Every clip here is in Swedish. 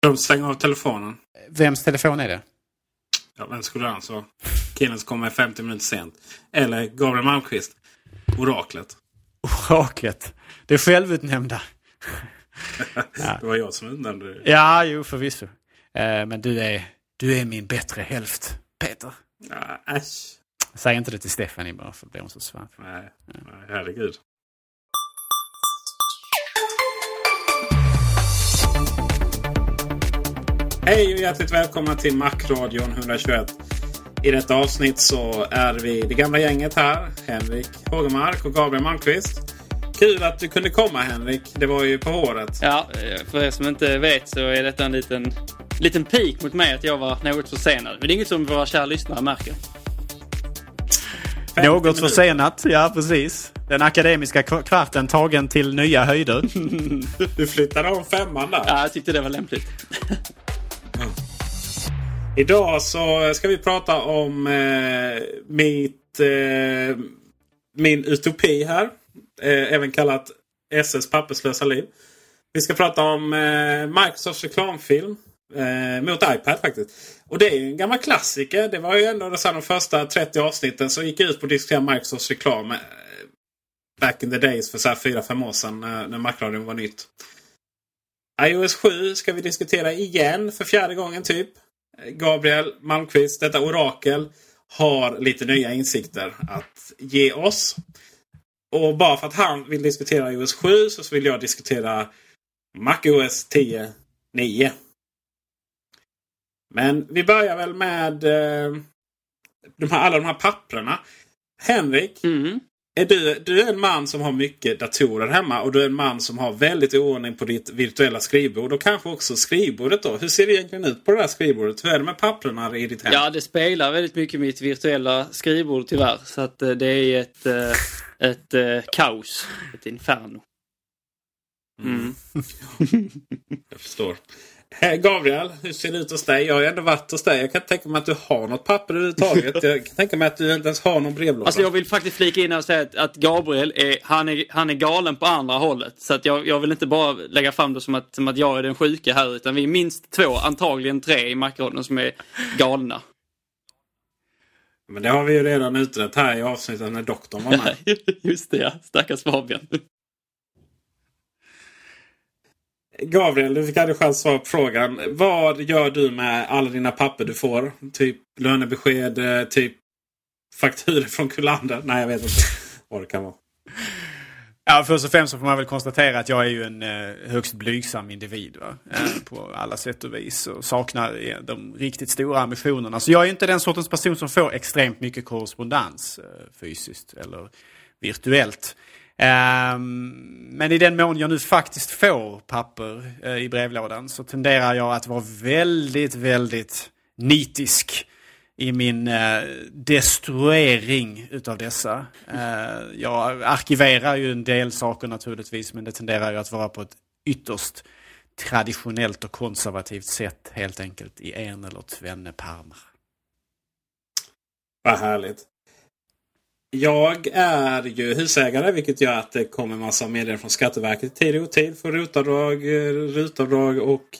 De stänger av telefonen. Vems telefon är det? Ja, vem skulle det annars vara? Killen som kommer 50 minuter sent. Eller Gabriel Malmqvist. Oraklet. Oraklet. Det är självutnämnda. Det var jag som utnämnde det. Ja, jo förvisso. Eh, men du är, du är min bättre hälft, Peter. Ja, äsch. Säg inte det till Stephanie bara för blir hon så svart. Nej, nej, herregud. Hej och hjärtligt välkomna till Macradion 121. I detta avsnitt så är vi det gamla gänget här. Henrik Hågemark och Gabriel Malmqvist. Kul att du kunde komma Henrik. Det var ju på håret. Ja, för er som inte vet så är detta en liten, liten pik mot mig att jag var något försenad. Men det är inget som våra kära lyssnare märker. 50 Något försenat, ja precis. Den akademiska kv- kvarten tagen till nya höjder. Du flyttade om femman där. Ja, jag tyckte det var lämpligt. Idag så ska vi prata om eh, mitt, eh, min utopi här. Eh, även kallat SS papperslösa liv. Vi ska prata om eh, Microsofts reklamfilm. Eh, mot iPad faktiskt. Och det är ju en gammal klassiker. Det var ju ändå så de första 30 avsnitten som gick ut på att diskutera Microsofts reklam. Eh, back in the days för så här 4-5 år sedan när, när Macradion var nytt. iOS 7 ska vi diskutera igen för fjärde gången typ. Gabriel Malmqvist, detta orakel, har lite nya insikter att ge oss. Och bara för att han vill diskutera iOS 7 så vill jag diskutera MacOS 10.9. Men vi börjar väl med eh, de här, alla de här papprena. Henrik, Mm är du, du är en man som har mycket datorer hemma och du är en man som har väldigt oordning på ditt virtuella skrivbord och kanske också skrivbordet då. Hur ser det egentligen ut på det här skrivbordet? Hur är det med papperna i ditt hem? Ja, det spelar väldigt mycket mitt virtuella skrivbord tyvärr. Så att eh, det är ett, eh, ett eh, kaos. Ett inferno. Mm. Jag förstår. Hej, Gabriel, hur ser det ut hos dig? Jag har ju ändå varit hos dig. Jag kan inte tänka mig att du har något papper överhuvudtaget. Jag kan tänka mig att du inte ens har någon brevlåda. Alltså jag vill faktiskt flika in och säga att, att Gabriel är han, är, han är galen på andra hållet. Så att jag, jag vill inte bara lägga fram det som att, som att jag är den sjuka här utan vi är minst två, antagligen tre i Macradion som är galna. Men det har vi ju redan utrett här i avsnittet när doktorn var med. Just det ja, stackars Fabian. Gabriel, du fick aldrig chans att svara på frågan. Vad gör du med alla dina papper du får? Typ lönebesked, eh, typ fakturor från Kullander? Nej, jag vet inte vad det kan vara. Ja, först och främst så får man väl konstatera att jag är ju en eh, högst blygsam individ. Va? Eh, på alla sätt och vis. Och saknar eh, de riktigt stora ambitionerna. Så jag är ju inte den sortens person som får extremt mycket korrespondens eh, fysiskt eller virtuellt. Ehm, men i den mån jag nu faktiskt får papper eh, i brevlådan så tenderar jag att vara väldigt, väldigt nitisk i min eh, destruering utav dessa. Eh, jag arkiverar ju en del saker naturligtvis men det tenderar ju att vara på ett ytterst traditionellt och konservativt sätt helt enkelt i en eller tvenne pärmar. Vad härligt. Jag är ju husägare vilket gör att det kommer massa meddelanden från Skatteverket i tid och otid för rutavdrag, eh, rutavdrag och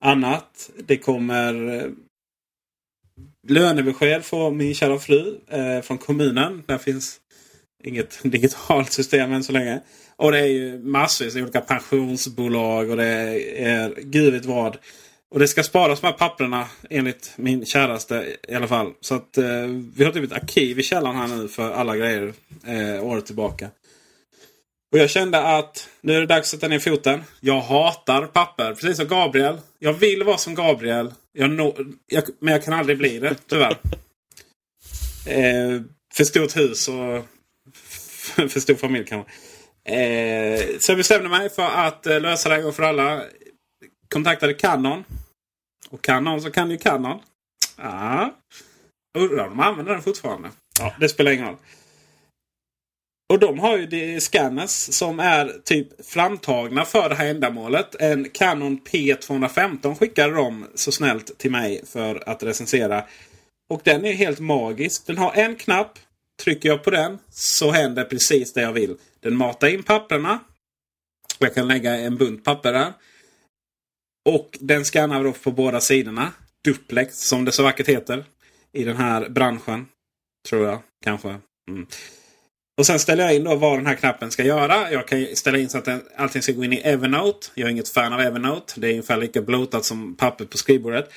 annat. Det kommer eh, lönebesked från min kära fru eh, från kommunen. Där finns inget digitalt system än så länge. Och det är ju massvis olika pensionsbolag och det är gud vet vad. Och det ska sparas de här papperna enligt min käraste i alla fall. Så att eh, vi har typ ett arkiv i källaren här nu för alla grejer eh, året tillbaka. Och jag kände att nu är det dags att sätta ner foten. Jag hatar papper, precis som Gabriel. Jag vill vara som Gabriel. Jag no jag, men jag kan aldrig bli det, tyvärr. Eh, för stort hus och för stor familj kanske. Eh, så jag bestämde mig för att eh, lösa det en gång för alla. Kontaktade Canon. Och Canon så kan ju Canon. Ja. Undrar om de använder den fortfarande. Ja, det spelar ingen roll. Och de har ju de scanners som är typ framtagna för det här ändamålet. En Canon P215 skickade de så snällt till mig för att recensera. Och den är helt magisk. Den har en knapp. Trycker jag på den så händer precis det jag vill. Den matar in papperna. Jag kan lägga en bunt papper där. Och den skannar då på båda sidorna. Duplex som det så vackert heter. I den här branschen. Tror jag kanske. Mm. Och sen ställer jag in då vad den här knappen ska göra. Jag kan ställa in så att den, allting ska gå in i Evernote. Jag är inget fan av Evernote. Det är ungefär lika blotat som papper på skrivbordet.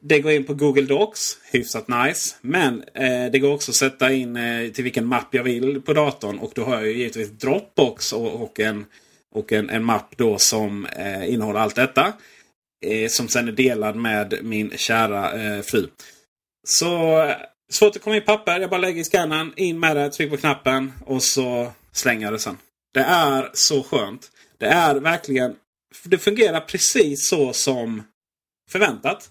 Det går in på Google Docs. Hyfsat nice. Men eh, det går också att sätta in eh, till vilken mapp jag vill på datorn. Och då har jag ju givetvis Dropbox och, och, en, och en, en mapp då som eh, innehåller allt detta. Eh, som sen är delad med min kära eh, fru. Så Svårt att komma in papper. Jag bara lägger i scannern, in med det, trycker på knappen och så slänger jag det sen. Det är så skönt. Det är verkligen... Det fungerar precis så som förväntat.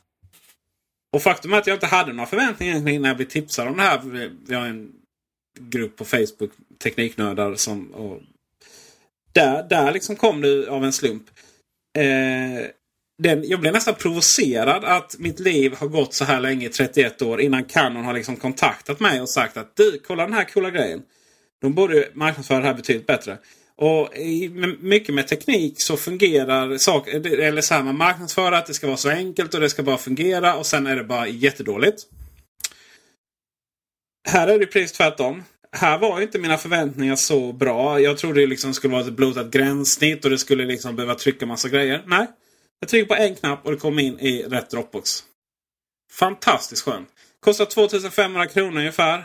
Och faktum är att jag inte hade några förväntningar när jag blev tipsad om det här. Vi har en grupp på Facebook, Tekniknördar, som... Och där, där liksom kom det av en slump. Eh, den, jag blev nästan provocerad att mitt liv har gått så här länge, 31 år, innan Canon har liksom kontaktat mig och sagt att du, kolla den här coola grejen. De borde marknadsföra det här betydligt bättre. Och i, mycket med teknik så fungerar saker, eller så här, man marknadsför att det ska vara så enkelt och det ska bara fungera och sen är det bara jättedåligt. Här är det precis tvärtom. Här var inte mina förväntningar så bra. Jag trodde liksom det liksom skulle vara ett blotat gränssnitt och det skulle liksom behöva trycka massa grejer. Nej. Jag trycker på en knapp och det kommer in i rätt Dropbox. Fantastiskt skönt. Kostar 2500 kronor ungefär.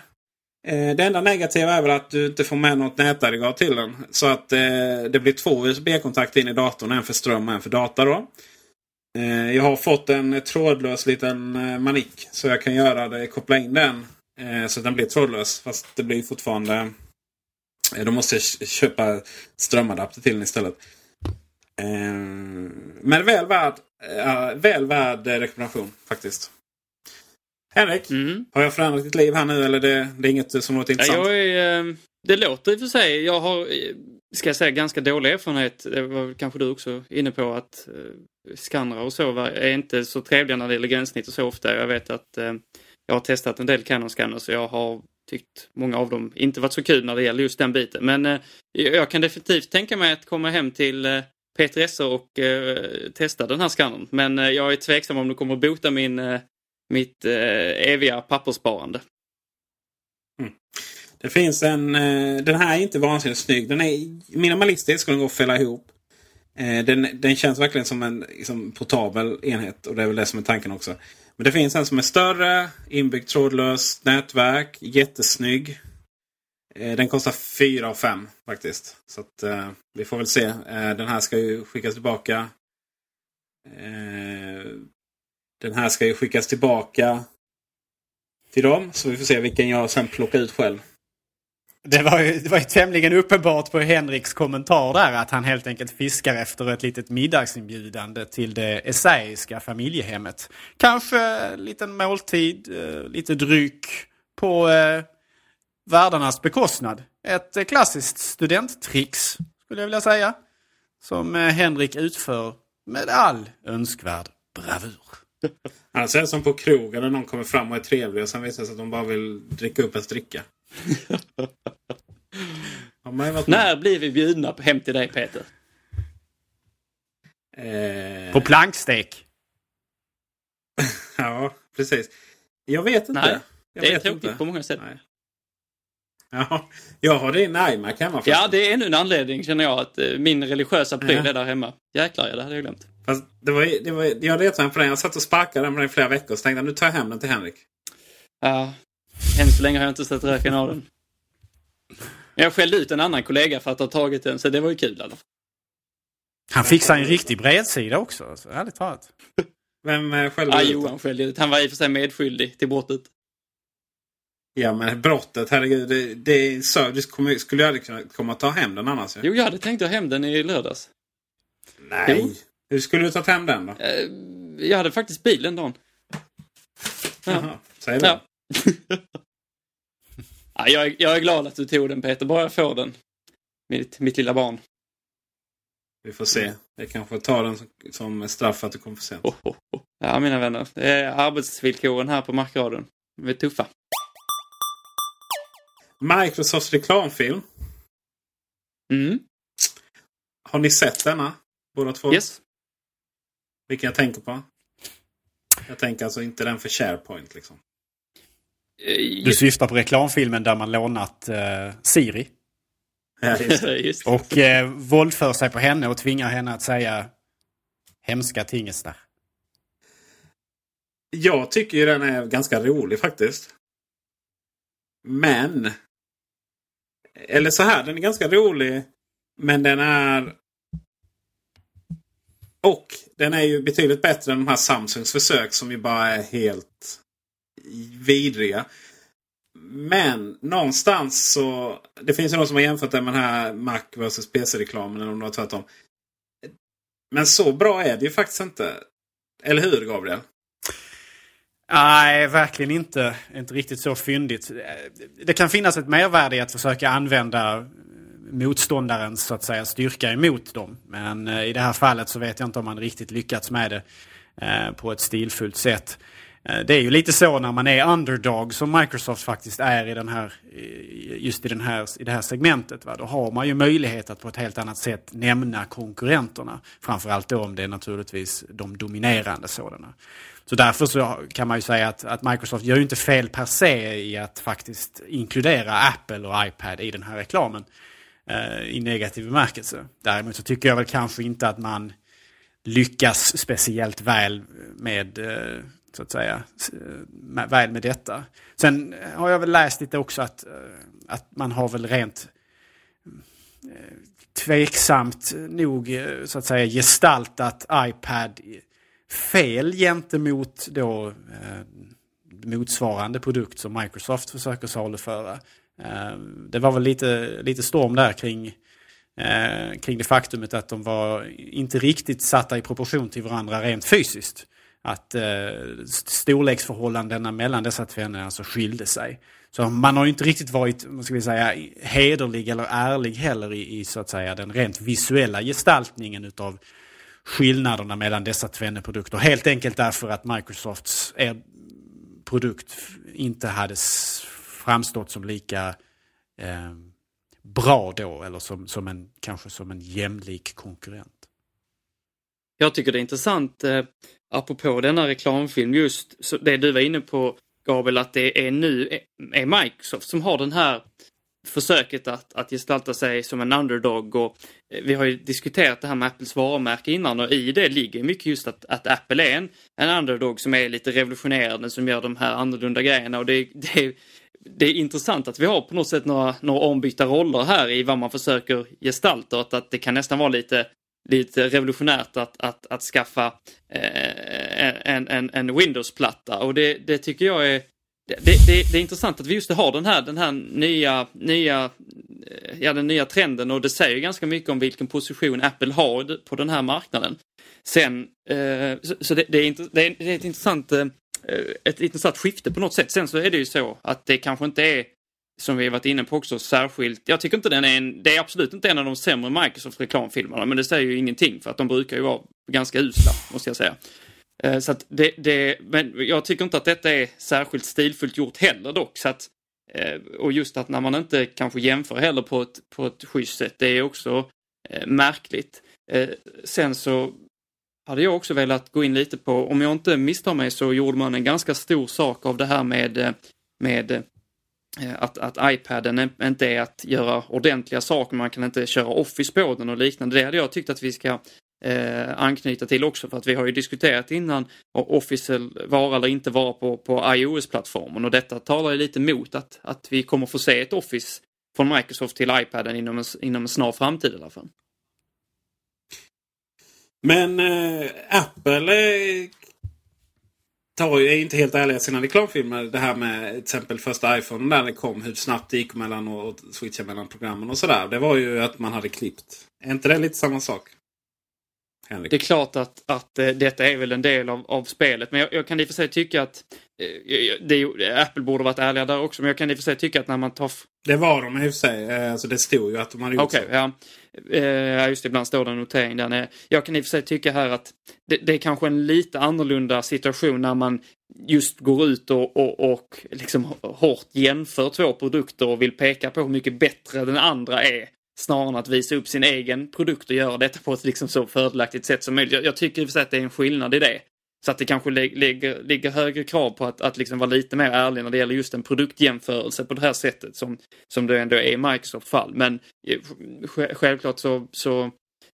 Eh, det enda negativa är väl att du inte får med något nätaggregat till den. Så att eh, det blir två USB-kontakter in i datorn. En för ström och en för data. Då. Eh, jag har fått en trådlös liten eh, manik. Så jag kan göra det, koppla in den. Eh, så att den blir trådlös. Fast det blir fortfarande... Eh, då måste jag köpa strömadapter till den istället. Eh, men väl värd, äh, väl värd rekommendation faktiskt. Henrik, mm. har jag förändrat ditt liv här nu eller det, det är inget som låter intressant? Ja, är, det låter i och för sig. Jag har, ska jag säga, ganska dålig erfarenhet. Det var kanske du också inne på att eh, skannrar och så är inte så trevliga när det gäller gränssnitt och så ofta. Jag vet att eh, jag har testat en del Canon-scanners och jag har tyckt många av dem inte varit så kul när det gäller just den biten. Men eh, jag kan definitivt tänka mig att komma hem till Peter P3S och eh, testa den här skannern. Men eh, jag är tveksam om det kommer att bota min, eh, mitt eh, eviga papperssparande. Mm. Det finns en... Eh, den här är inte vansinnigt snygg. Den är minimalistisk och den går att fälla ihop. Eh, den, den känns verkligen som en liksom, portabel enhet och det är väl det som är tanken också. Men det finns en som är större, inbyggd trådlöst nätverk, jättesnygg. Eh, den kostar 4 av 5 faktiskt. Så att, eh, vi får väl se. Eh, den här ska ju skickas tillbaka. Eh, den här ska ju skickas tillbaka till dem. Så vi får se vilken jag sen plockar ut själv. Det var, ju, det var ju tämligen uppenbart på Henriks kommentar där att han helt enkelt fiskar efter ett litet middagsinbjudande till det essäiska familjehemmet. Kanske en liten måltid, eh, lite dryck på eh, värdarnas bekostnad. Ett klassiskt studenttrix skulle jag vilja säga. som eh, Henrik utför med all önskvärd bravur. Är det som på krogen när någon kommer fram och är trevlig och sen visar det sig att de bara vill dricka upp en dricka. När blir vi bjudna på- hem till dig Peter? Eh, På plankstek. Ja, precis. Jag vet inte. Nej, jag det är vet tråkigt inte. på många sätt. Nej. Ja, jag har din iMac hemma. Ja, förresten. det är ännu en anledning känner jag att eh, min religiösa pryl Ja. är där hemma. Jäklar ja, det hade jag glömt. Fast det var, det var, jag letade på den. Jag satt och sparkade den på den i flera veckor. Så tänkte jag nu tar jag hem den till Henrik. Ja, än så länge har jag inte sett röken av den. Men jag skällde ut en annan kollega för att ha tagit den, så det var ju kul i alla fall. Han fixar en riktig bredsida också. Alltså, ärligt talat. Vem eh, skällde Ja, ut Johan skällde ut. Han var i och för sig medskyldig till brottet. Ja, men brottet, herregud. Det, det du skulle, ju aldrig kunna komma och ta hem den annars. ju. Jo, jag hade tänkt ta hem den i lördags. Nej. Jo. Hur skulle du ta hem den då? Eh, Jag hade faktiskt bil den dagen. Jaha, säg det. Ja. ja, jag, är, jag är glad att du tog den Peter, bara jag får den. Mitt, mitt lilla barn. Vi får se. Jag kanske tar den som, som straff för att du kom för sent. Oh, oh, oh. Ja, mina vänner. Det är arbetsvillkoren här på Markradion. De är tuffa. Microsofts reklamfilm. Mm. Har ni sett denna? Båda två? Yes. Vilken jag tänker på? Jag tänker alltså inte den för SharePoint liksom. Eh, Du syftar på reklamfilmen där man lånat eh, Siri. Ja, just det. Just det. Och eh, våldför sig på henne och tvingar henne att säga hemska tingestar. Jag tycker ju den är ganska rolig faktiskt. Men. Eller så här, den är ganska rolig. Men den är. Och den är ju betydligt bättre än de här Samsungs försök som ju bara är helt vidriga. Men någonstans så. Det finns ju någon som har jämfört det med den här Mac vs PC-reklamen. Eller om det var tvärtom. Men så bra är det ju faktiskt inte. Eller hur Gabriel? Nej, verkligen inte. Inte riktigt så fyndigt. Det kan finnas ett mervärde i att försöka använda motståndarens så att säga, styrka emot dem. Men eh, i det här fallet så vet jag inte om man riktigt lyckats med det eh, på ett stilfullt sätt. Eh, det är ju lite så när man är underdog som Microsoft faktiskt är i den här, just i, den här, i det här segmentet. Va? Då har man ju möjlighet att på ett helt annat sätt nämna konkurrenterna. Framförallt då om det är naturligtvis de dominerande sådana. Så därför så kan man ju säga att, att Microsoft gör ju inte fel per se i att faktiskt inkludera Apple och iPad i den här reklamen. Eh, I negativ bemärkelse. Däremot så tycker jag väl kanske inte att man lyckas speciellt väl med, eh, så att säga, med, eh, väl med detta. Sen har jag väl läst lite också att, eh, att man har väl rent eh, tveksamt nog så att säga gestaltat iPad fel gentemot då eh, motsvarande produkt som Microsoft försöker saluföra. Eh, det var väl lite, lite storm där kring, eh, kring det faktumet att de var inte riktigt satta i proportion till varandra rent fysiskt. Att eh, storleksförhållandena mellan dessa tvenne alltså skilde sig. Så man har ju inte riktigt varit, vad ska vi säga, hederlig eller ärlig heller i, i så att säga den rent visuella gestaltningen utav skillnaderna mellan dessa tvenne produkter. Helt enkelt därför att Microsofts eh, produkt inte hade framstått som lika eh, bra då eller som, som en, kanske som en jämlik konkurrent. Jag tycker det är intressant, eh, apropå denna reklamfilm, just så det du var inne på Gabriel, att det är nu eh, är Microsoft som har den här försöket att, att gestalta sig som en underdog och eh, vi har ju diskuterat det här med Apples varumärke innan och i det ligger mycket just att, att Apple är en, en underdog som är lite revolutionerande som gör de här annorlunda grejerna och det, det, är- det är intressant att vi har på något sätt några, några ombytta roller här i vad man försöker gestalta och att, att det kan nästan vara lite lite revolutionärt att, att, att skaffa eh, en, en, en Windows-platta och det, det tycker jag är det, det, det är intressant att vi just har den här, den här nya, nya, eh, ja, den nya trenden och det säger ganska mycket om vilken position Apple har på den här marknaden. Sen, eh, så, så det, det, är inte, det, är, det är ett intressant, eh, ett intressant skifte på något sätt. Sen så är det ju så att det kanske inte är som vi varit inne på också, särskilt. Jag tycker inte den är en, det är absolut inte en av de sämre Microsoft reklamfilmerna, men det säger ju ingenting för att de brukar ju vara ganska usla, måste jag säga. Eh, så att det, det, men jag tycker inte att detta är särskilt stilfullt gjort heller dock. Så att, eh, och just att när man inte kanske jämför heller på ett, på ett schysst sätt, det är också eh, märkligt. Sen så hade jag också velat gå in lite på, om jag inte misstar mig så gjorde man en ganska stor sak av det här med, med att, att iPaden inte är att göra ordentliga saker, man kan inte köra Office på den och liknande. Det hade jag tyckt att vi ska eh, anknyta till också för att vi har ju diskuterat innan Office vara eller inte vara på, på iOS-plattformen och detta talar ju lite mot att, att vi kommer få se ett Office från Microsoft till iPaden inom en, inom en snar framtid i alla fall. Men eh, Apple eh, tar ju, är inte helt ärliga i sina reklamfilmer. Det här med till exempel första iPhone när det kom. Hur snabbt det gick mellan och, och switcha mellan programmen och sådär. Det var ju att man hade klippt. Är inte det lite samma sak? Henrik. Det är klart att, att uh, detta är väl en del av, av spelet. Men jag, jag kan i och för sig tycka att uh, det, Apple borde varit ärliga där också. Men jag kan i och för sig tycka att när man tar... Det var de i och för sig. Alltså det stod ju att de hade gjort okay, så. Ja. Ja, just det, ibland står det en notering där nere. Jag kan i och för sig tycka här att det, det är kanske en lite annorlunda situation när man just går ut och, och, och liksom hårt jämför två produkter och vill peka på hur mycket bättre den andra är snarare än att visa upp sin egen produkt och göra detta på ett liksom så fördelaktigt sätt som möjligt. Jag, jag tycker i och för sig att det är en skillnad i det. Så att det kanske ligger, ligger högre krav på att, att liksom vara lite mer ärlig när det gäller just en produktjämförelse på det här sättet som, som det ändå är i Microsofts fall. Men eh, självklart så, så,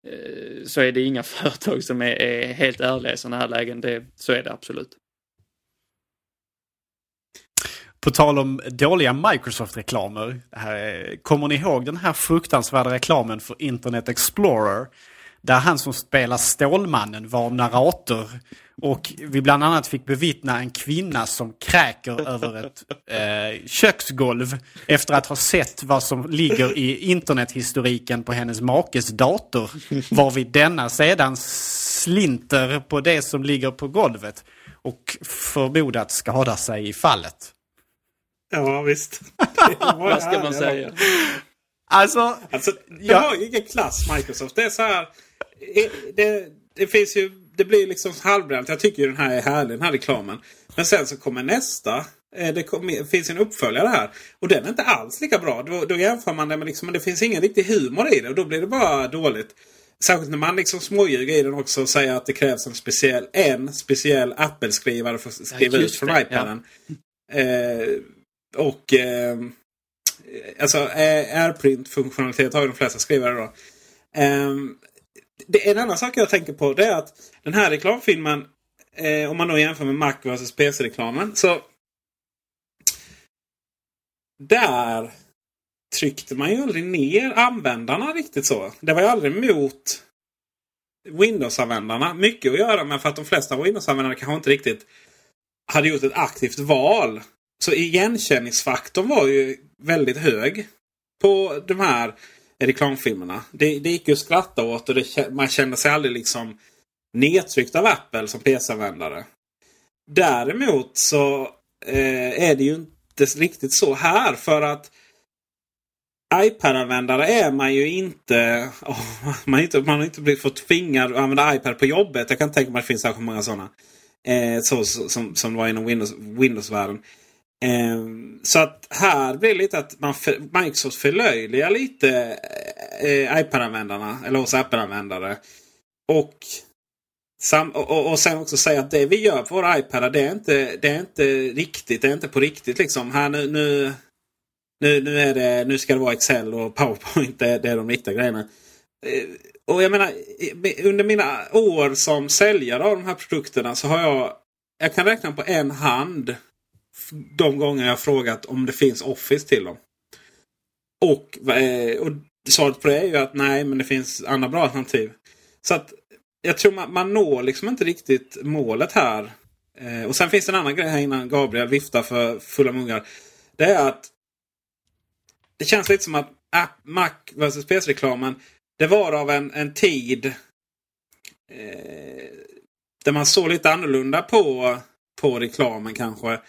eh, så är det inga företag som är, är helt ärliga i sådana här lägen. Det, så är det absolut. På tal om dåliga Microsoft-reklamer. Kommer ni ihåg den här fruktansvärda reklamen för Internet Explorer? Där han som spelar Stålmannen var narrator. Och vi bland annat fick bevittna en kvinna som kräker över ett eh, köksgolv efter att ha sett vad som ligger i internethistoriken på hennes makes dator. Varvid denna sedan slinter på det som ligger på golvet och förmodat skadar sig i fallet. Ja, visst. Vad ska man säga? Alltså, alltså de ja. har ju ingen klass Microsoft. Det är så här. Det, det finns ju. Det blir liksom halvbränt. Jag tycker ju den här är härlig, den här reklamen. Men sen så kommer nästa. Eh, det finns en uppföljare här. Och den är inte alls lika bra. Då, då jämför man det med liksom, men det finns ingen riktig humor i det. Och då blir det bara dåligt. Särskilt när man liksom småljuger i den också och säger att det krävs en speciell, en speciell Apple-skrivare för att skriva ja, ut från iPaden. Ja. Eh, och eh, alltså AirPrint-funktionalitet har ju de flesta skrivare då. Eh, det, en annan sak jag tänker på det är att den här reklamfilmen, eh, om man då jämför med Mac vs PC-reklamen, så där tryckte man ju aldrig ner användarna riktigt så. Det var ju aldrig mot Windows-användarna. Mycket att göra med för att de flesta Windows-användare kanske inte riktigt hade gjort ett aktivt val så igenkänningsfaktorn var ju väldigt hög på de här reklamfilmerna. Det, det gick ju att skratta åt och det, man kände sig aldrig liksom nedtryckt av Apple som PC-användare. Däremot så eh, är det ju inte riktigt så här för att iPad-användare är man ju inte. Oh, man, inte man har inte blivit fått tvingad att använda iPad på jobbet. Jag kan tänka mig att det finns särskilt många sådana. Eh, så, som, som var inom Windows-världen. Windows Ehm, så att här blir det lite att man för, Microsoft förlöjligar lite eh, iPad-användarna. Eller hos Apple-användare. Och, sam, och, och sen också säga att det vi gör på våra iPadar det är inte, det är inte riktigt. Det är inte på riktigt liksom. Här nu, nu, nu, nu, är det, nu ska det vara Excel och PowerPoint. Det, det är de riktiga grejerna. Eh, och jag menar under mina år som säljare av de här produkterna så har jag jag kan räkna på en hand de gånger jag frågat om det finns Office till dem. Och, eh, och svaret på det är ju att nej, men det finns andra bra alternativ. Så att jag tror man, man når liksom inte riktigt målet här. Eh, och sen finns det en annan grej här innan Gabriel viftar för fulla mungar. Det är att det känns lite som att App, Mac vs PC-reklamen det var av en, en tid eh, där man såg lite annorlunda på, på reklamen kanske.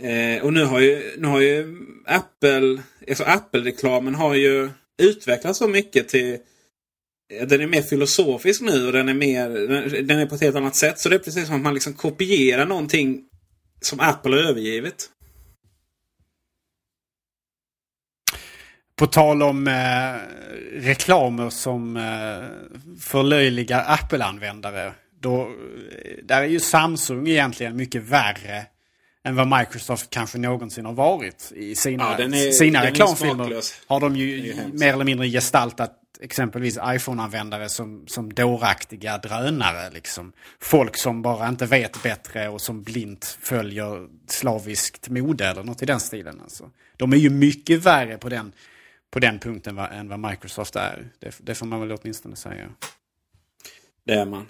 Eh, och nu har ju, nu har ju Apple, alltså Apple-reklamen har ju utvecklats så mycket till eh, den är mer filosofisk nu och den är, mer, den är på ett helt annat sätt. Så det är precis som att man liksom kopierar någonting som Apple har övergivit. På tal om eh, reklamer som eh, förlöjligar Apple-användare. Då, eh, där är ju Samsung egentligen mycket värre än vad Microsoft kanske någonsin har varit. I sina, ja, är, sina reklamfilmer har de ju mer eller mindre gestaltat exempelvis iPhone-användare som, som dåraktiga drönare. Liksom. Folk som bara inte vet bättre och som blint följer slaviskt mode eller något i den stilen. Alltså. De är ju mycket värre på den, på den punkten va, än vad Microsoft är. Det, det får man väl åtminstone säga. Det är man.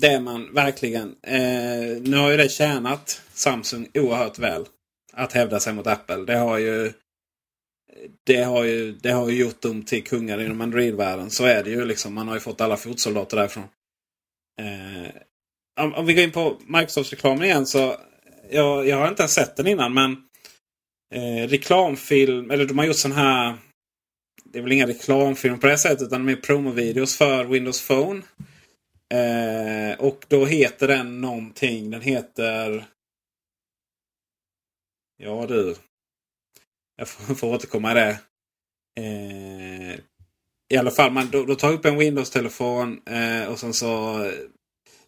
Det är man verkligen. Eh, nu har ju det tjänat Samsung oerhört väl. Att hävda sig mot Apple. Det har ju det har ju, det har ju gjort dem till kungar inom Android-världen. Så är det ju liksom. Man har ju fått alla fotsoldater därifrån. Eh, om, om, vi går in på Microsoft-reklamen igen så. Jag, jag har inte ens sett den innan men eh, reklamfilm, eller de har gjort sån här. Det är väl inga reklamfilmer på det sättet utan mer promovideos för Windows Phone. Eh, och då heter den någonting. Den heter... Ja du. Jag får, får återkomma i det. Eh, I alla fall, man, då, då tar upp en Windows-telefon eh, och sen så eh,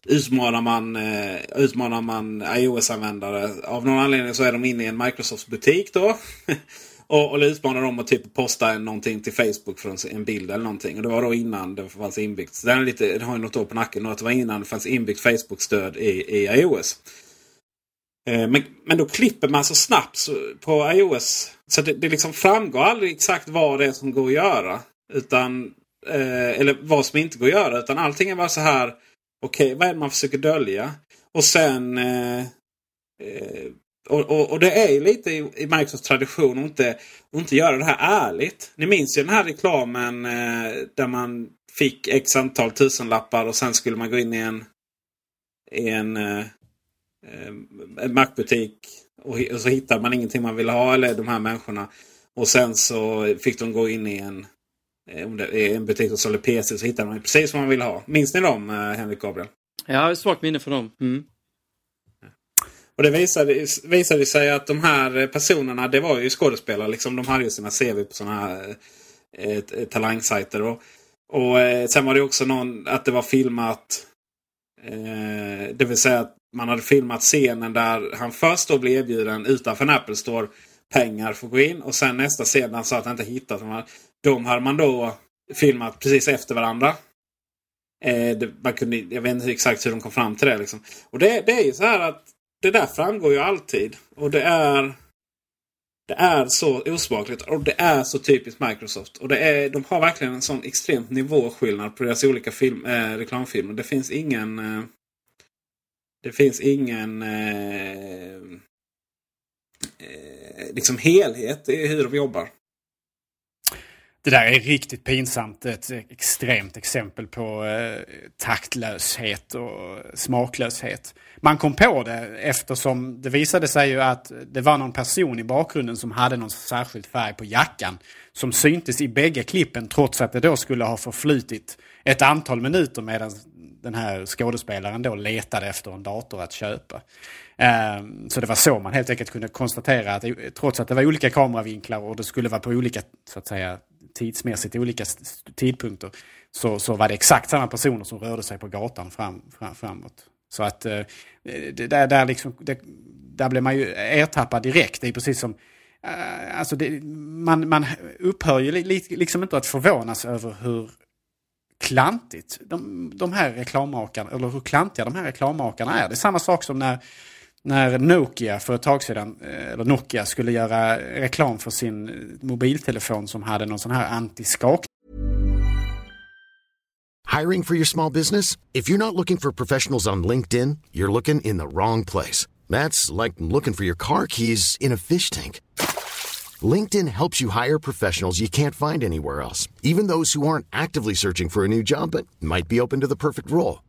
utmanar man, eh, utmanar man iOS-användare. Av någon anledning så är de inne i en Microsoft-butik då. och, och utmanar dem att typ posta någonting till Facebook från en bild eller någonting. Och det var då innan det fanns inbyggt. Så den, är lite, den har ju något år på nacken. Och det var innan det fanns inbyggt Facebook-stöd i, i iOS. Eh, men, men då klipper man så snabbt på iOS. Så det, det liksom framgår aldrig exakt vad det är som går att göra. Utan, eh, eller vad som inte går att göra. Utan allting är bara så här. Okej, okay, vad är det man försöker dölja? Och sen... Eh, eh och, och, och, det är ju lite i, i Microsofts tradition att inte, att inte göra det här ärligt. Ni minns ju den här reklamen eh, där man fick x antal tusenlappar och sen skulle man gå in i en, i en eh, eh en Mac-butik och, och, så hittade man ingenting man ville ha eller de här människorna. Och sen så fick de gå in i en, eh, om det är en butik som sålde PC så hittade man precis vad man ville ha. Minns ni dem, eh, Henrik Gabriel? Jag har ett svagt minne för dem. Mm. Och det visade, visade sig att de här personerna, det var ju skådespelare. Liksom, de hade ju sina CV på sådana här eh, talangsajter. Och, och eh, sen var det också någon, att det var filmat. Eh, det vill säga att man hade filmat scenen där han först då blev erbjuden utanför en Apple Store pengar för att gå in. Och sen nästa scen han sa att han inte hittat dem. De hade man då filmat precis efter varandra. Eh, det, man kunde, jag vet inte exakt hur de kom fram till det. Liksom. Och det, det är ju så här att det där framgår ju alltid. Och det är det är så osmakligt och det är så typiskt Microsoft. Och det är, de har verkligen en sån extremt nivåskillnad på deras olika film, eh, reklamfilmer. Det finns ingen... Eh, det finns ingen eh, eh, liksom helhet i hur de jobbar. Det där är riktigt pinsamt. Ett extremt exempel på eh, taktlöshet och smaklöshet. Man kom på det eftersom det visade sig ju att det var någon person i bakgrunden som hade någon särskild färg på jackan. Som syntes i bägge klippen trots att det då skulle ha förflutit ett antal minuter medan den här skådespelaren då letade efter en dator att köpa. Ehm, så det var så man helt enkelt kunde konstatera att trots att det var olika kameravinklar och det skulle vara på olika, så att säga, tidsmässigt olika tidpunkter. Så, så var det exakt samma personer som rörde sig på gatan fram, fram, framåt. Så att eh, det, där, där, liksom, det, där blev man ju ertappad direkt. Det är precis som eh, alltså det, man, man upphör ju li, liksom inte att förvånas över hur klantigt de, de här reklammakarna, eller hur klantiga de här reklammakarna är. Det är samma sak som när, när Nokia för ett tag sedan, eh, eller Nokia skulle göra reklam för sin eh, mobiltelefon som hade någon sån här antiskak. Hiring for your small business? If you're not looking for professionals on LinkedIn, you're looking in the wrong place. That's like looking for your car keys in a fish tank. LinkedIn helps you hire professionals you can't find anywhere else, even those who aren't actively searching for a new job but might be open to the perfect role.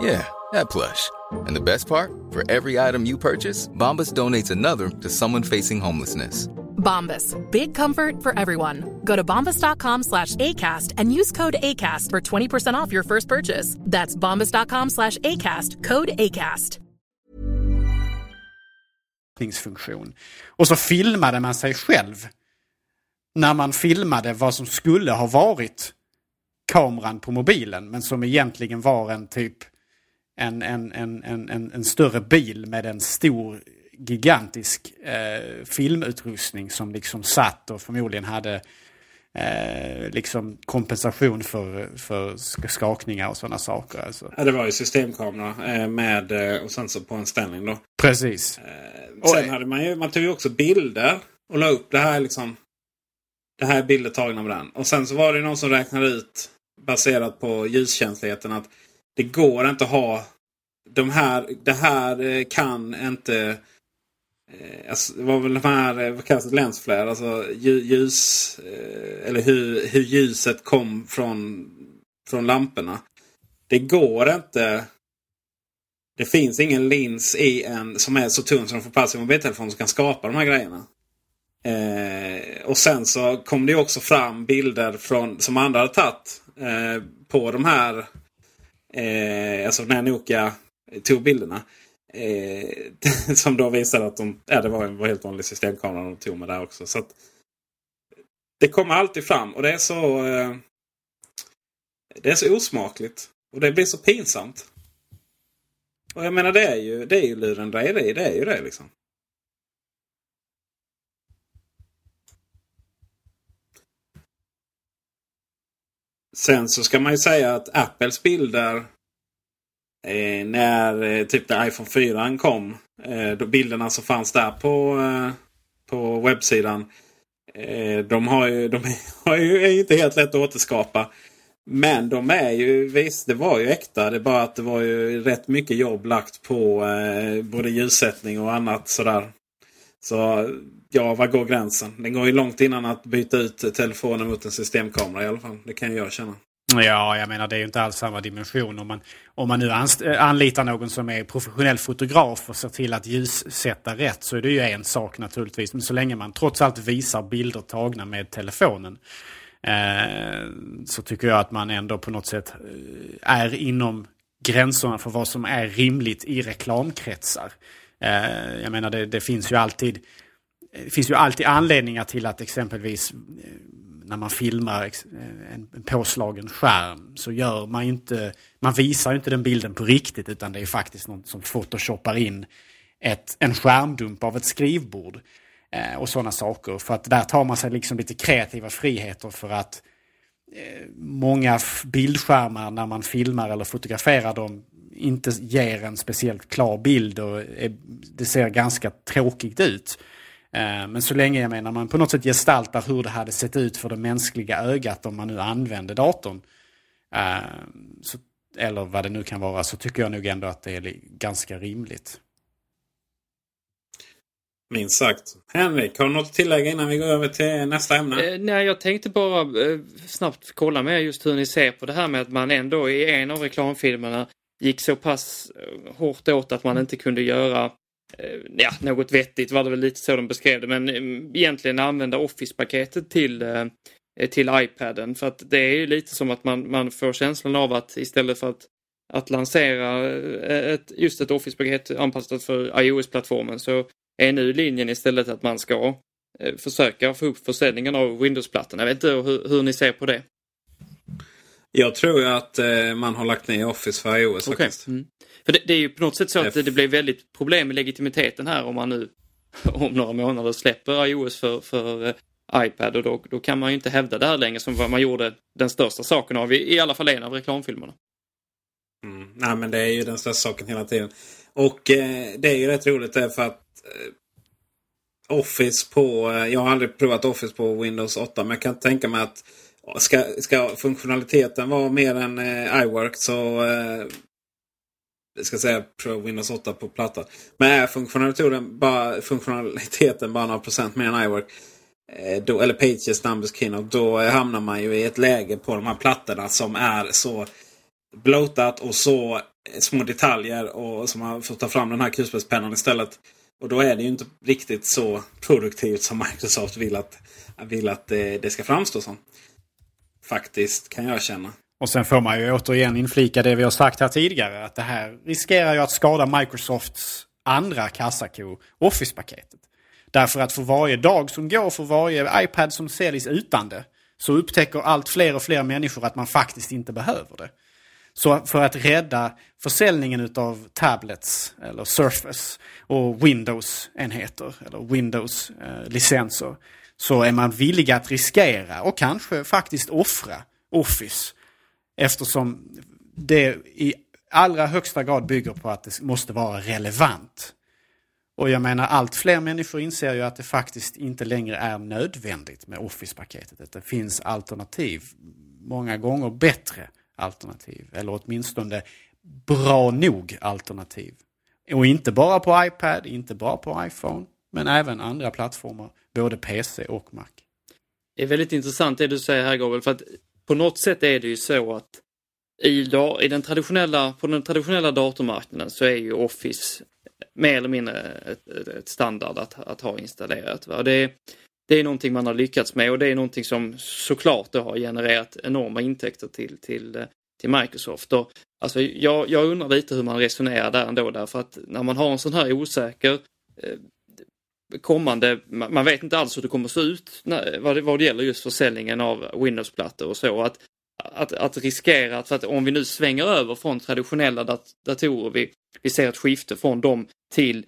Yeah, that plush. And the best part? For every item you purchase, Bombas donates another to someone facing homelessness. Bombas. Big comfort for everyone. Go to bombas.com slash ACAST and use code ACAST for 20% off your first purchase. That's bombas.com slash ACAST. Code ACAST. funktion. Och så filmade man sig själv. När man filmade vad som skulle ha varit kameran på mobilen. Men som egentligen var en typ en, en, en, en, en, en större bil med en stor gigantisk eh, filmutrustning som liksom satt och förmodligen hade eh, liksom kompensation för, för skakningar och sådana saker. Alltså. Ja, det var ju systemkamera eh, med eh, och sen så på en ställning då. Precis. Eh, sen hade man ju, man tog ju också bilder och la upp det här liksom. Det här är bilder tagna med den. Och sen så var det någon som räknade ut baserat på ljuskänsligheten att det går inte att ha de här. Det här eh, kan inte. Eh, alltså, det var väl de här, eh, vad kallas det, länsflare? Alltså ljus. Eller hur, hur ljuset kom från, från lamporna. Det går inte. Det finns ingen lins i en som är så tunn som de får plats i mobiltelefonen som kan skapa de här grejerna. Eh, och sen så kom det också fram bilder från, som andra hade tagit eh, på de här Eh, alltså när Nokia eh, tog bilderna. Eh, som då visade att de, ja, det var en var helt vanlig systemkamera de tog med där också. Så att, Det kommer alltid fram och det är så eh, Det är så osmakligt. Och det blir så pinsamt. Och jag menar det är ju, det är ju lurendrejeri. Det är ju det liksom. Sen så ska man ju säga att Apples bilder eh, när eh, typ när iPhone 4 kom. Eh, då bilderna som fanns där på, eh, på webbsidan. Eh, de, har ju, de har ju, är ju inte helt lätt att återskapa. Men de är ju, visst det var ju äkta. Det är bara att det var ju rätt mycket jobb lagt på eh, både ljussättning och annat sådär. Så ja, var går gränsen? Den går ju långt innan att byta ut telefonen mot en systemkamera i alla fall. Det kan jag känna. Ja, jag menar det är ju inte alls samma dimension. Om man, om man nu eh, anlitar någon som är professionell fotograf och ser till att ljussätta rätt så är det ju en sak naturligtvis. Men så länge man trots allt visar bilder tagna med telefonen eh, så tycker jag att man ändå på något sätt eh, är inom gränserna för vad som är rimligt i reklamkretsar. Eh, jag menar det, det finns ju alltid det finns ju alltid anledningar till att exempelvis eh, när man filmar eh, en påslagen skärm så gör man inte, man visar inte den bilden på riktigt utan det är faktiskt någon som photoshoppar in ett, en skärmdump av ett skrivbord. Eh, och sådana saker. För att där tar man sig liksom lite kreativa friheter för att eh, många bildskärmar när man filmar eller fotograferar dem inte ger en speciellt klar bild och är, det ser ganska tråkigt ut. Eh, men så länge jag menar man på något sätt gestaltar hur det hade sett ut för det mänskliga ögat om man nu använde datorn. Eh, så, eller vad det nu kan vara så tycker jag nog ändå att det är ganska rimligt. Minst sagt. Henrik, har du något att tillägga innan vi går över till nästa ämne? Eh, nej, jag tänkte bara eh, snabbt kolla med just hur ni ser på det här med att man ändå i en av reklamfilmerna gick så pass hårt åt att man inte kunde göra Eh, Eh, ja, något vettigt var det väl lite så de beskrev det, men eh, egentligen använda Office-paketet till, eh, till iPaden. För att det är ju lite som att man, man får känslan av att istället för att, att lansera ett, just ett Office-paket anpassat för iOS-plattformen så är nu linjen istället att man ska försöka få upp försäljningen av Windows-plattan. Jag vet inte hur, hur ni ser på det. Jag tror att eh, man har lagt ner Office för iOS Okej. faktiskt. Mm. För det, det är ju på något sätt så att F. det blir väldigt problem med legitimiteten här om man nu om några månader släpper iOS för, för eh, iPad och då, då kan man ju inte hävda det här längre som vad man gjorde den största saken av i, i alla fall en av reklamfilmerna. Mm. Nej men det är ju den största saken hela tiden. Och eh, det är ju rätt roligt därför att eh, Office på... Eh, jag har aldrig provat Office på Windows 8 men jag kan tänka mig att ska, ska funktionaliteten vara mer än eh, iWork så... Eh, ska säga Pro, Windows 8 på platta. Men är funktionaliteten bara, funktionaliteten bara några procent mer än iWork eh, då, eller Pages, Numbers, Keynote, då hamnar man ju i ett läge på de här plattorna som är så blotat och så eh, små detaljer och som man får ta fram den här kulspetspennan istället. Och då är det ju inte riktigt så produktivt som Microsoft vill att, vill att det, det ska framstå som. Faktiskt kan jag känna. Och sen får man ju återigen inflika det vi har sagt här tidigare. Att det här riskerar ju att skada Microsofts andra kassako, Office-paketet. Därför att för varje dag som går, för varje iPad som säljs utan det, så upptäcker allt fler och fler människor att man faktiskt inte behöver det. Så för att rädda försäljningen utav tablets eller Surface och Windows-enheter eller Windows-licenser eh, så är man villig att riskera och kanske faktiskt offra Office eftersom det i allra högsta grad bygger på att det måste vara relevant. Och jag menar allt fler människor inser ju att det faktiskt inte längre är nödvändigt med Office-paketet. Att det finns alternativ, många gånger bättre alternativ. Eller åtminstone bra nog alternativ. Och inte bara på iPad, inte bara på iPhone, men även andra plattformar, både PC och Mac. Det är väldigt intressant det du säger här Gabriel, för att på något sätt är det ju så att i, i den traditionella, på den traditionella datormarknaden så är ju Office mer eller mindre ett, ett- standard att, att ha installerat. Va? Det, är- det är någonting man har lyckats med och det är någonting som såklart har genererat enorma intäkter till, till, till Microsoft. Och, alltså, jag, jag undrar lite hur man resonerar där ändå därför att när man har en sån här osäker eh, kommande, man vet inte alls hur det kommer att se ut när, vad, det, vad det gäller just försäljningen av Windows-plattor och så. Att, att, att riskera att, för att om vi nu svänger över från traditionella dat datorer, vi, vi ser ett skifte från dem till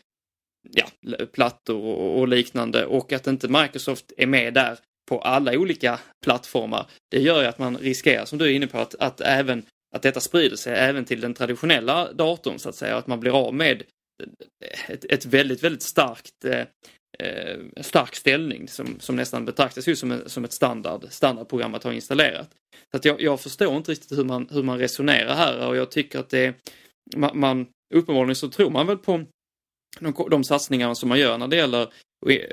ja, plattor och, och liknande och att inte Microsoft är med där på alla olika plattformar. Det gör ju att man riskerar, som du är inne på, att, att även att detta sprider sig även till den traditionella datorn så att säga, att man blir av med ett, ett väldigt, väldigt starkt eh, eh, stark ställning som, som nästan betraktas ju som, en, som ett standard, standardprogram att ha installerat. Så att jag, jag förstår inte riktigt hur man, hur man resonerar här och jag tycker att det man, man uppenbarligen så tror man väl på de, de satsningarna som man gör när det gäller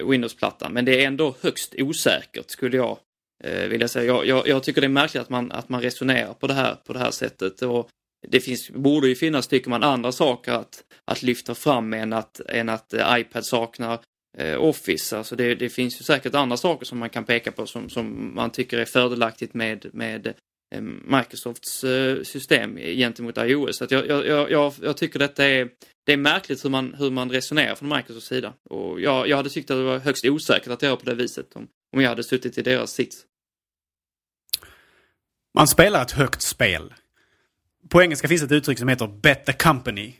Windows-plattan men det är ändå högst osäkert skulle jag eh, vilja säga. Jag, jag, jag tycker det är märkligt att man, att man resonerar på det här, på det här sättet. Och det finns, borde ju finnas, tycker man, andra saker att, att lyfta fram än att, än att eh, iPad saknar eh, Office. Alltså det, det finns ju säkert andra saker som man kan peka på som, som man tycker är fördelaktigt med, med eh, Microsofts eh, system gentemot iOS. Så att jag, jag, jag- jag, jag tycker detta är, det är märkligt hur man, hur man resonerar från Microsofts sida. Och jag, jag hade tyckt att det var högst osäkert att göra på det viset om, om jag hade suttit i deras sits. Man spelar ett högt spel. På engelska finns ett uttryck som heter bet the company.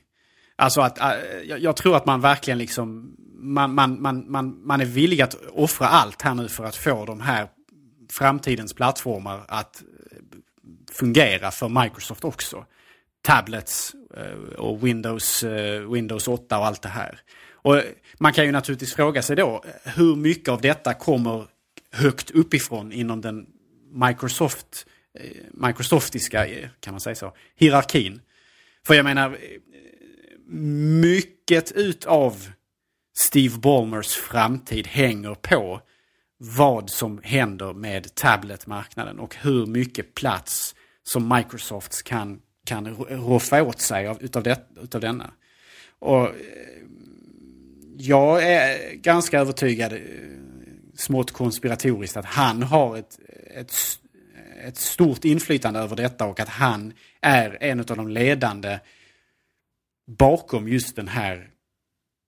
Alltså att äh, jag, tror att man verkligen liksom man, man, man, man, man är villig att offra allt här nu för att få de här framtidens plattformar att äh, fungera för Microsoft också. Tablets äh, och Windows, Windows 8 och allt det här. Och man kan ju naturligtvis fråga sig då hur mycket av detta kommer högt uppifrån inom den Microsoft, eh, Eh, microsoftiska, eh, kan man säga så, hierarkin. För jag menar, eh, mycket utav Steve Ballmers framtid hänger på vad som händer med tabletmarknaden och hur mycket plats som Microsoft kan, kan roffa åt sig av, utav, det, utav denna. Och jag är ganska övertygad, smått konspiratoriskt, att han har ett, ett, ett stort inflytande över detta och att han är en av de ledande bakom just den här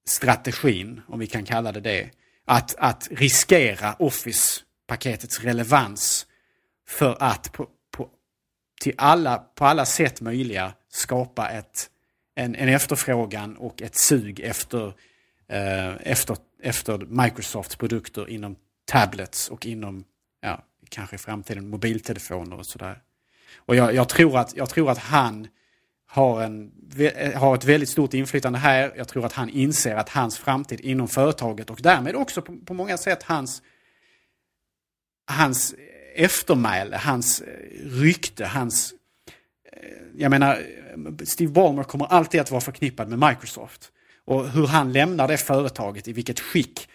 strategin, om vi kan kalla det det. Att, att riskera Office-paketets relevans för att på, på, till alla, på alla sätt möjliga skapa ett, en, en efterfrågan och ett sug efter, eh, efter, efter Microsofts produkter inom tablets och inom, ja, kanske i framtiden mobiltelefoner och sådär. Och jag, jag, tror att, jag tror att han har, en, eh, har ett väldigt stort inflytande här. Jag tror att han inser att hans framtid inom företaget och därmed också på, på många sätt hans, hans eftermäle, hans eh, rykte, hans... Eh, jag menar, Steve Ballmer kommer alltid att vara förknippad med Microsoft. Och hur han lämnar det företaget, i vilket skick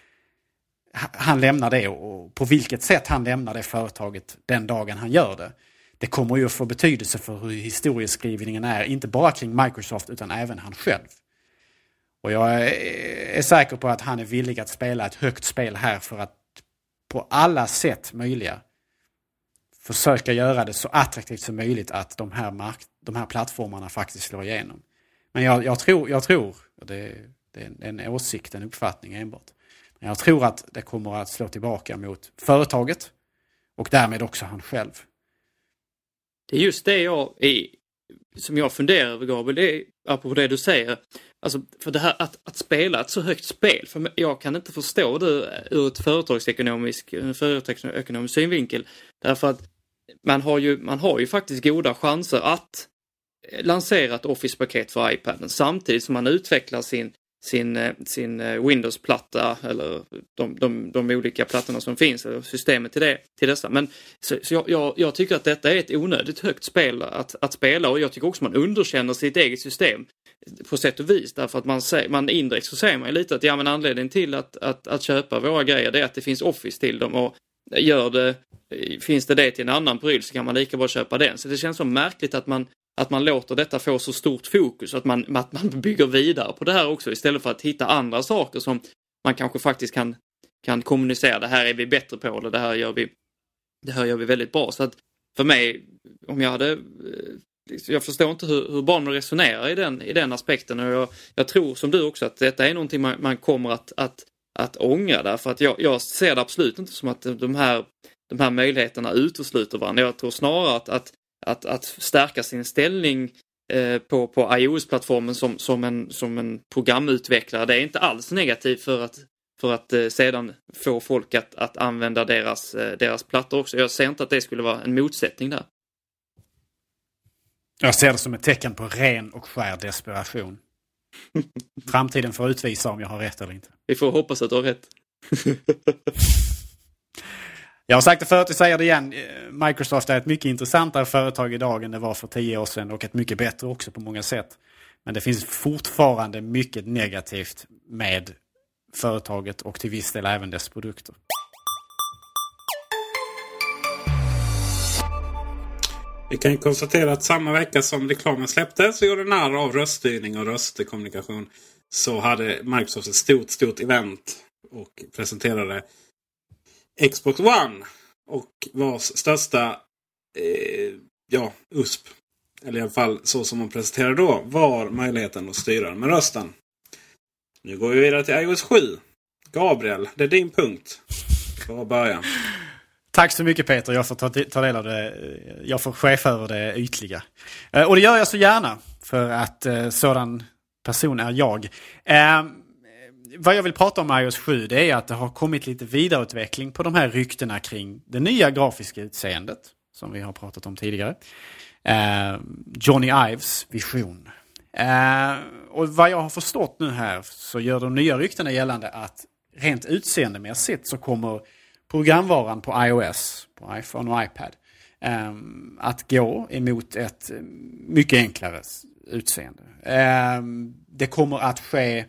han lämnar det och på vilket sätt han lämnar det företaget den dagen han gör det. Det kommer ju att få betydelse för hur historieskrivningen är, inte bara kring Microsoft utan även han själv. Och jag är säker på att han är villig att spela ett högt spel här för att på alla sätt möjliga försöka göra det så attraktivt som möjligt att de här, mark de här plattformarna faktiskt slår igenom. Men jag, jag tror, jag tror det, det är en åsikt, en uppfattning enbart, men jag tror att det kommer att slå tillbaka mot företaget och därmed också han själv. Det är just det jag är, som jag funderar över Gabriel, det är, apropå det du säger. Alltså, för det här att, att spela ett så högt spel, för jag kan inte förstå det ur ett företagsekonomisk, företagsekonomisk synvinkel. Därför att man har, ju, man har ju faktiskt goda chanser att lansera ett Office-paket för iPaden samtidigt som man utvecklar sin, sin, eh, sin eh, Windows-platta eller de, de, de olika plattorna som finns, eller systemet till, det, till dessa. Men så, så jag, jag, jag, tycker att detta är ett onödigt högt spel att, att spela och jag tycker också man underkänner sitt eget system på sätt och vis därför att man, man indirekt så säger man lite att ja men anledningen till att, att, att köpa våra grejer det är att det finns Office till dem och gör det, finns det det till en annan pryl så kan man lika bra köpa den. Så det känns så märkligt att man att man låter detta få så stort fokus, att man, att man bygger vidare på det här också istället för att hitta andra saker som man kanske faktiskt kan, kan kommunicera. Det här är vi bättre på eller det här gör vi, det här gör vi väldigt bra. Så att för mig, om jag hade eh, jag förstår inte hur, hur barnen resonerar i den, i den aspekten och jag, jag tror som du också att detta är någonting man, man kommer att, att, att ångra därför att jag, jag ser det absolut inte som att de här, de här möjligheterna utesluter varandra. Jag tror snarare att, att att, att stärka sin ställning eh, på, på iOS-plattformen som, som, en, som en programutvecklare. Det är inte alls negativt för att, för att eh, sedan få folk att, att använda deras, eh, deras plattor också. Jag ser inte att det skulle vara en motsättning där. Jag ser det som ett tecken på ren och skär desperation. Framtiden får utvisa om jag har rätt eller inte. Vi får hoppas att du har rätt. Jag har sagt det förut, jag säger det igen. Microsoft är ett mycket intressantare företag idag än det var för tio år sedan och ett mycket bättre också på många sätt. Men det finns fortfarande mycket negativt med företaget och till viss del även dess produkter. Vi kan konstatera att samma vecka som reklamen släpptes och gjorde narr av röststyrning och röstkommunikation så hade Microsoft ett stort, stort event och presenterade Xbox One. Och vars största eh, ja, USP, eller i alla fall så som man presenterade då, var möjligheten att styra med rösten. Nu går vi vidare till iOS 7. Gabriel, det är din punkt. För att börja. Tack så mycket Peter, jag får ta, ta del av det. Jag får chef över det ytliga. Eh, och det gör jag så gärna, för att eh, sådan person är jag. Eh, vad jag vill prata om iOS 7 det är att det har kommit lite vidareutveckling på de här ryktena kring det nya grafiska utseendet. Som vi har pratat om tidigare. Eh, Johnny Ives vision. Eh, och vad jag har förstått nu här så gör de nya ryktena gällande att rent utseendemässigt så kommer programvaran på iOS, på iPhone och iPad, eh, att gå emot ett mycket enklare utseende. Eh, det kommer att ske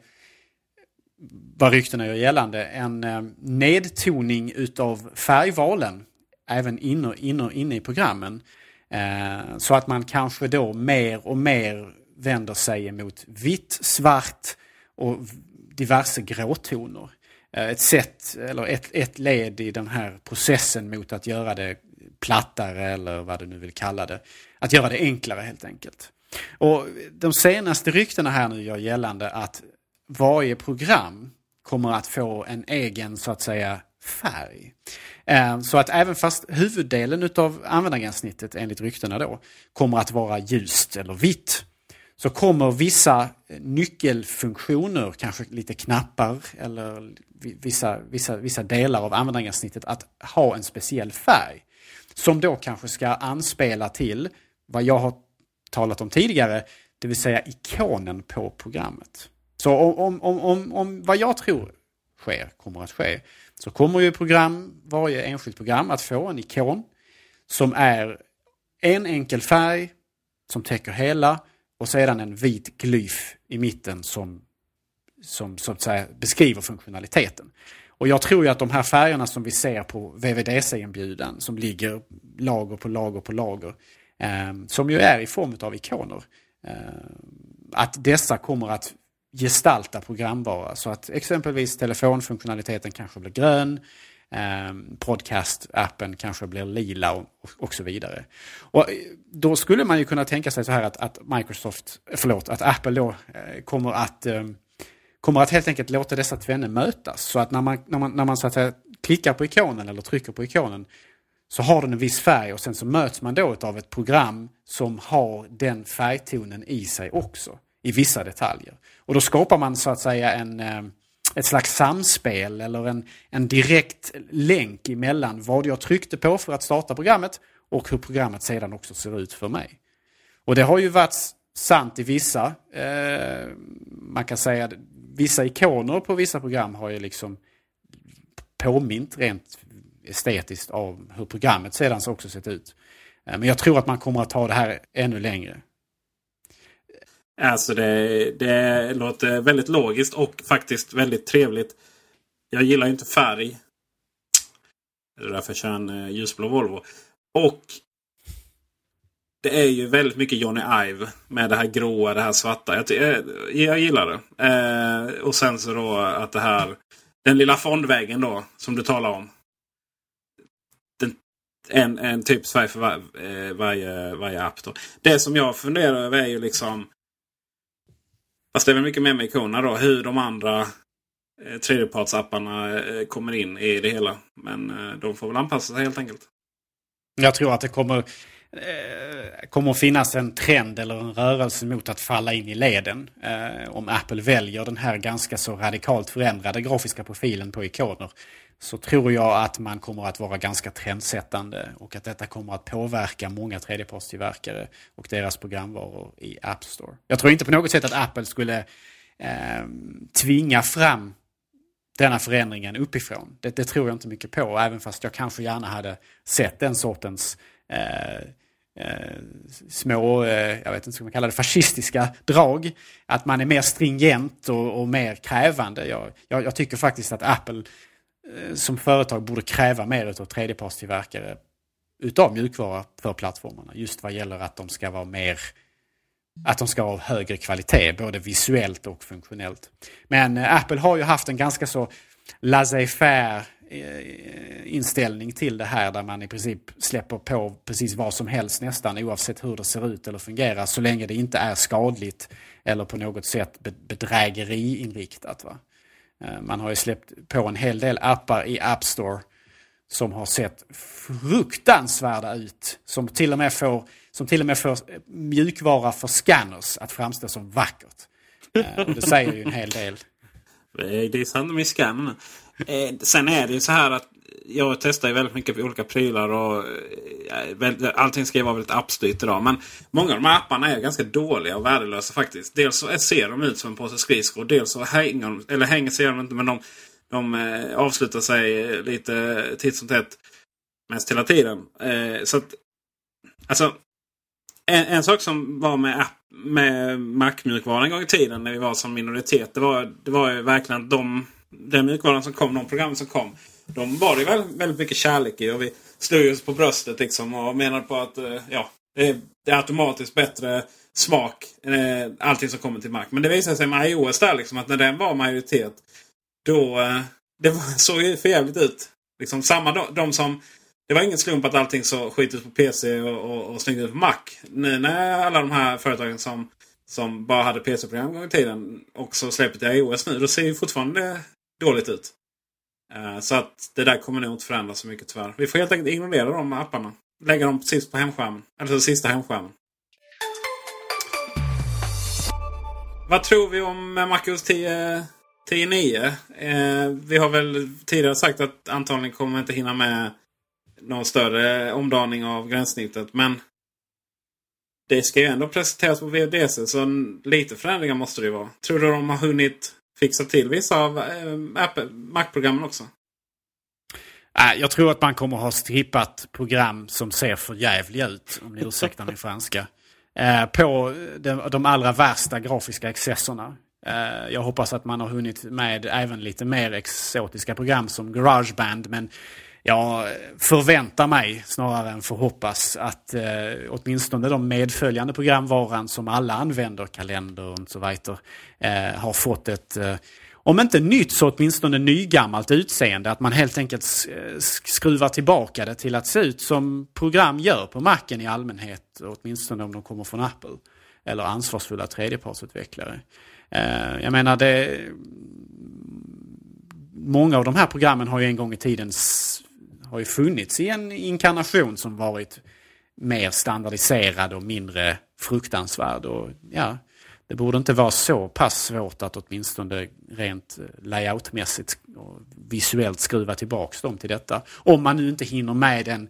vad ryktena gör gällande, en eh, nedtoning utav färgvalen även inne, inne, inne i programmen. Eh, så att man kanske då mer och mer vänder sig emot vitt, svart och diverse gråtoner. Eh, ett sätt, eller ett, ett led i den här processen mot att göra det plattare eller vad du nu vill kalla det. Att göra det enklare helt enkelt. Och de senaste ryktena här nu gör gällande att varje program kommer att få en egen så att säga färg. Eh, så att även fast huvuddelen utav användargränssnittet enligt ryktena då kommer att vara ljust eller vitt så kommer vissa nyckelfunktioner, kanske lite knappar eller vissa, vissa, vissa delar av användargränssnittet att ha en speciell färg. Som då kanske ska anspela till vad jag har talat om tidigare, det vill säga ikonen på programmet. Så om, om, om, om, om vad jag tror sker, kommer att ske, så kommer ju program, varje enskilt program att få en ikon som är en enkel färg som täcker hela och sedan en vit glyf i mitten som, som så att säga beskriver funktionaliteten. Och jag tror ju att de här färgerna som vi ser på VVDC-inbjudan som ligger lager på lager på lager, eh, som ju är i form av ikoner, eh, att dessa kommer att gestalta programvara. Så att exempelvis telefonfunktionaliteten kanske blir grön, eh, podcast-appen kanske blir lila och, och så vidare. Och eh, då skulle man ju kunna tänka sig så här att, att Microsoft, eh, förlåt, att Apple då eh, kommer att eh, kommer att helt enkelt låta dessa tvenne mötas. Så att när man, när man, när man så att säga, klickar på ikonen eller trycker på ikonen så har den en viss färg och sen så möts man då av ett program som har den färgtonen i sig också. I vissa detaljer. Och då skapar man så att säga en, eh, ett slags samspel eller en, en direkt länk emellan vad jag tryckte på för att starta programmet och hur programmet sedan också ser ut för mig. Och det har ju varit sant i vissa. Eh, man kan säga att vissa ikoner på vissa program har ju liksom påmint rent estetiskt av hur programmet sedan också sett ut. Eh, men jag tror att man kommer att ta det här ännu längre. Alltså det, det låter väldigt logiskt och faktiskt väldigt trevligt. Jag gillar ju inte färg. Det är därför jag kör en eh, ljusblå Volvo. Och det är ju väldigt mycket Johnny Ive med det här gråa, det här svarta. Jag, eh, jag gillar det. Eh, och sen så då att det här, den lilla fondväggen då som du talar om. Den, en, en typ färg för var, eh, varje, varje app. Då. Det som jag funderar över är ju liksom Fast det är väl mycket mer med ikonerna då. Hur de andra eh, tredjepartsapparna eh, kommer in i det hela. Men eh, de får väl anpassa sig helt enkelt. Jag tror att det kommer, eh, kommer att finnas en trend eller en rörelse mot att falla in i leden. Eh, om Apple väljer den här ganska så radikalt förändrade grafiska profilen på ikoner. Så tror jag att man kommer att vara ganska trendsättande och att detta kommer att påverka många tredjepartstillverkare och deras programvaror i App Store. Jag tror inte på något sätt att Apple skulle eh, tvinga fram denna förändringen uppifrån. Det, det tror jag inte mycket på, även fast jag kanske gärna hade sett den sortens eh, eh, små, eh, jag vet inte, vad man kalla det fascistiska drag. Att man är mer stringent och, och mer krävande. Jag, jag, jag tycker faktiskt att Apple eh, Eh, som företag borde kräva mer av tredjepartstillverkare utav mjukvara för plattformarna. Just vad gäller att de ska vara mer att de ska ha högre kvalitet, både visuellt och funktionellt. Men eh, Apple har ju haft en ganska så laissez-faire eh, inställning till det här där man i princip släpper på precis vad som helst nästan oavsett hur det ser ut eller fungerar så länge det inte är skadligt eller på något sätt bedrägeriinriktat. Va? Eh, man har ju släppt på en hel del appar i App Store som har sett fruktansvärda ut. Som till och med får, som till och med får eh, mjukvara för scanners att framstå som vackert. Eh, och det säger ju en hel del. Det är sant med scannen. Sen är det ju så här att jag testar ju väldigt mycket olika prylar och eh, allting ska ju vara väldigt appstyrt idag. Men många av de här apparna är ganska dåliga och värdelösa faktiskt. Dels så ser de ut som en påse skridskor. Dels så hänger de, eller hänger sig de inte men de, de eh, avslutar sig eh, lite titt som tätt. Mest hela tiden. Så att, alltså, en, en sak som var med, app, med Mac-mjukvaran en gång i tiden när vi var som minoritet. Det var, det var ju verkligen att de, den mjukvaran som kom, de program som kom. De var det väldigt, väldigt mycket kärlek i. Och vi slog oss på bröstet liksom och menade på att eh, ja, det, är, automatiskt bättre smak. än allting som kommer till Mac. Men det visade sig med iOS där liksom att när den var majoritet. Då eh, det var, såg ju förjävligt ut. Liksom samma de, de som det var ingen slump att allting så skit ut på PC och, och, och snyggt ut på Mac. Nu när alla de här företagen som, som bara hade PC-program en gång i tiden också släpper till iOS nu. Då ser ju fortfarande dåligt ut. Eh, så att det där kommer nog inte förändras så mycket tyvärr. Vi får helt enkelt ignorera de apparna. Lägga dem sist på hemskärmen. Eller sista hemskärmen. Vad tror vi om MacOS 10 10.9? Eh, vi har väl tidigare sagt att antagligen kommer inte hinna med någon större omdaning av gränssnittet. Men det ska ju ändå presenteras på VDC så lite förändringar måste det ju vara. Tror du de har hunnit fixa till vissa av eh, Mac-programmen också? Äh, jag tror att man kommer ha strippat program som ser för jävliga ut, om ni ursäktar min franska. Eh, på de, allra värsta grafiska excesserna. Eh, jag hoppas att man har hunnit med även lite mer exotiska program som Garageband. Men jag förväntar mig snarare än förhoppas att eh, åtminstone de medföljande programvaran som alla använder, kalender och så vidare, eh, har fått ett eh, om inte nytt så åtminstone nygammalt utseende. Att man helt enkelt skruvar tillbaka det till att se ut som program gör på marken i allmänhet. Åtminstone om de kommer från Apple. Eller ansvarsfulla tredjepartsutvecklare. Eh, jag menar det... Många av de här programmen har ju en gång i tiden har ju funnits i en inkarnation som varit mer standardiserad och mindre fruktansvärd. Och, ja, det borde inte vara så pass svårt att åtminstone rent eh, layoutmässigt och visuellt skruva tillbaka dem till detta. Om man nu inte hinner med en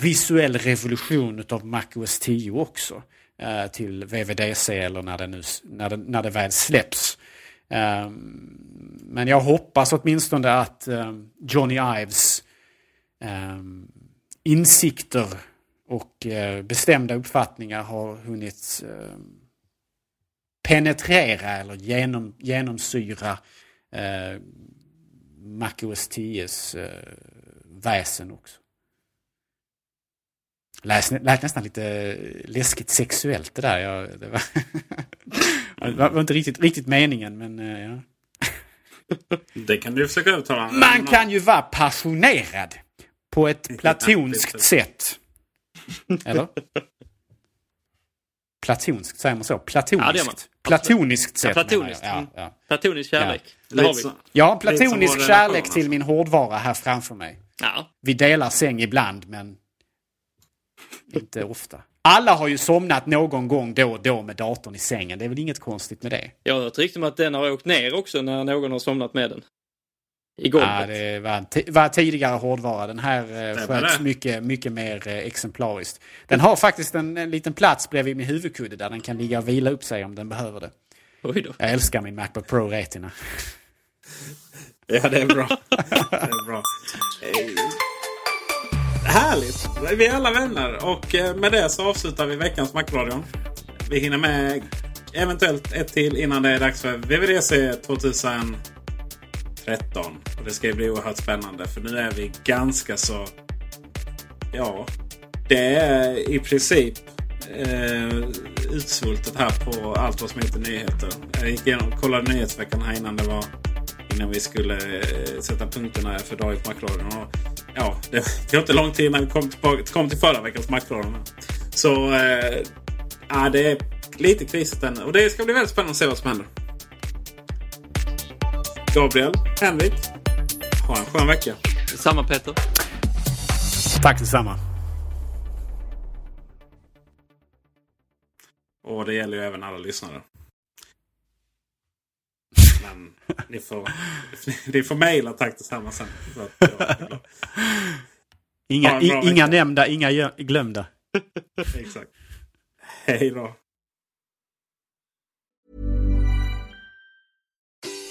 visuell revolution av MacOS 10 också eh, till VVDC eller när det, nu, när det, när det väl släpps. Eh, men jag hoppas åtminstone att eh, Johnny Ives eh, insikter och eh, bestämda uppfattningar har hunnit eh, penetrera eller genom, genomsyra eh, MacOS 10s eh, väsen också. Läs, lät nästan lite läskigt sexuellt det där. Jag, det, var det var inte riktigt, riktigt meningen men eh, ja. Det kan du försöka övertala. Man kan ju vara passionerad på ett platonskt sätt. Eller? Platonskt, säger man så? Platoniskt? Ja, man. Platoniskt sätt ja, platoniskt. Ja, mm. ja. Platonisk kärlek. Ja. Det har vi. Ja, platonisk kärlek till min hårdvara här framför mig. Ja. Vi delar säng ibland, men inte ofta. Alla har ju somnat någon gång då och då med datorn i sängen. Det är väl inget konstigt med det. Jag har hört rykten om att den har åkt ner också när någon har somnat med den. I golvet. Ja, det var, var tidigare hårdvara. Den här eh, sköts mycket, mycket mer eh, exemplariskt. Den har faktiskt en, en liten plats bredvid min huvudkudde där den kan ligga och vila upp sig om den behöver det. Oj då. Jag älskar min Macbook Pro Retina. ja, det är bra. det är bra. Härligt! Vi är alla vänner och eh, med det så avslutar vi veckans Macradion. Vi hinner med eventuellt ett till innan det är dags för VVDC 13. Och det ska bli oerhört spännande för nu är vi ganska så... Ja, det är i princip eh, utsvultet här på allt vad som heter nyheter. Jag gick igenom och kollade nyhetsveckan här innan det var innan vi skulle eh, sätta punkterna för dagens Macradion ja, det var inte lång tid innan vi kom, tillbaka, kom till förra veckans Macradion. Så eh, ja, det är lite krisigt än. Och det ska bli väldigt spännande att se vad som händer. Gabriel, Henrik. Ha en skön vecka. Samma Peter. Tack detsamma. Och det gäller ju även alla lyssnare. Men ni får, ni får mejla tack detsamma sen. inga, inga nämnda, inga glömda. Exakt. Hej då.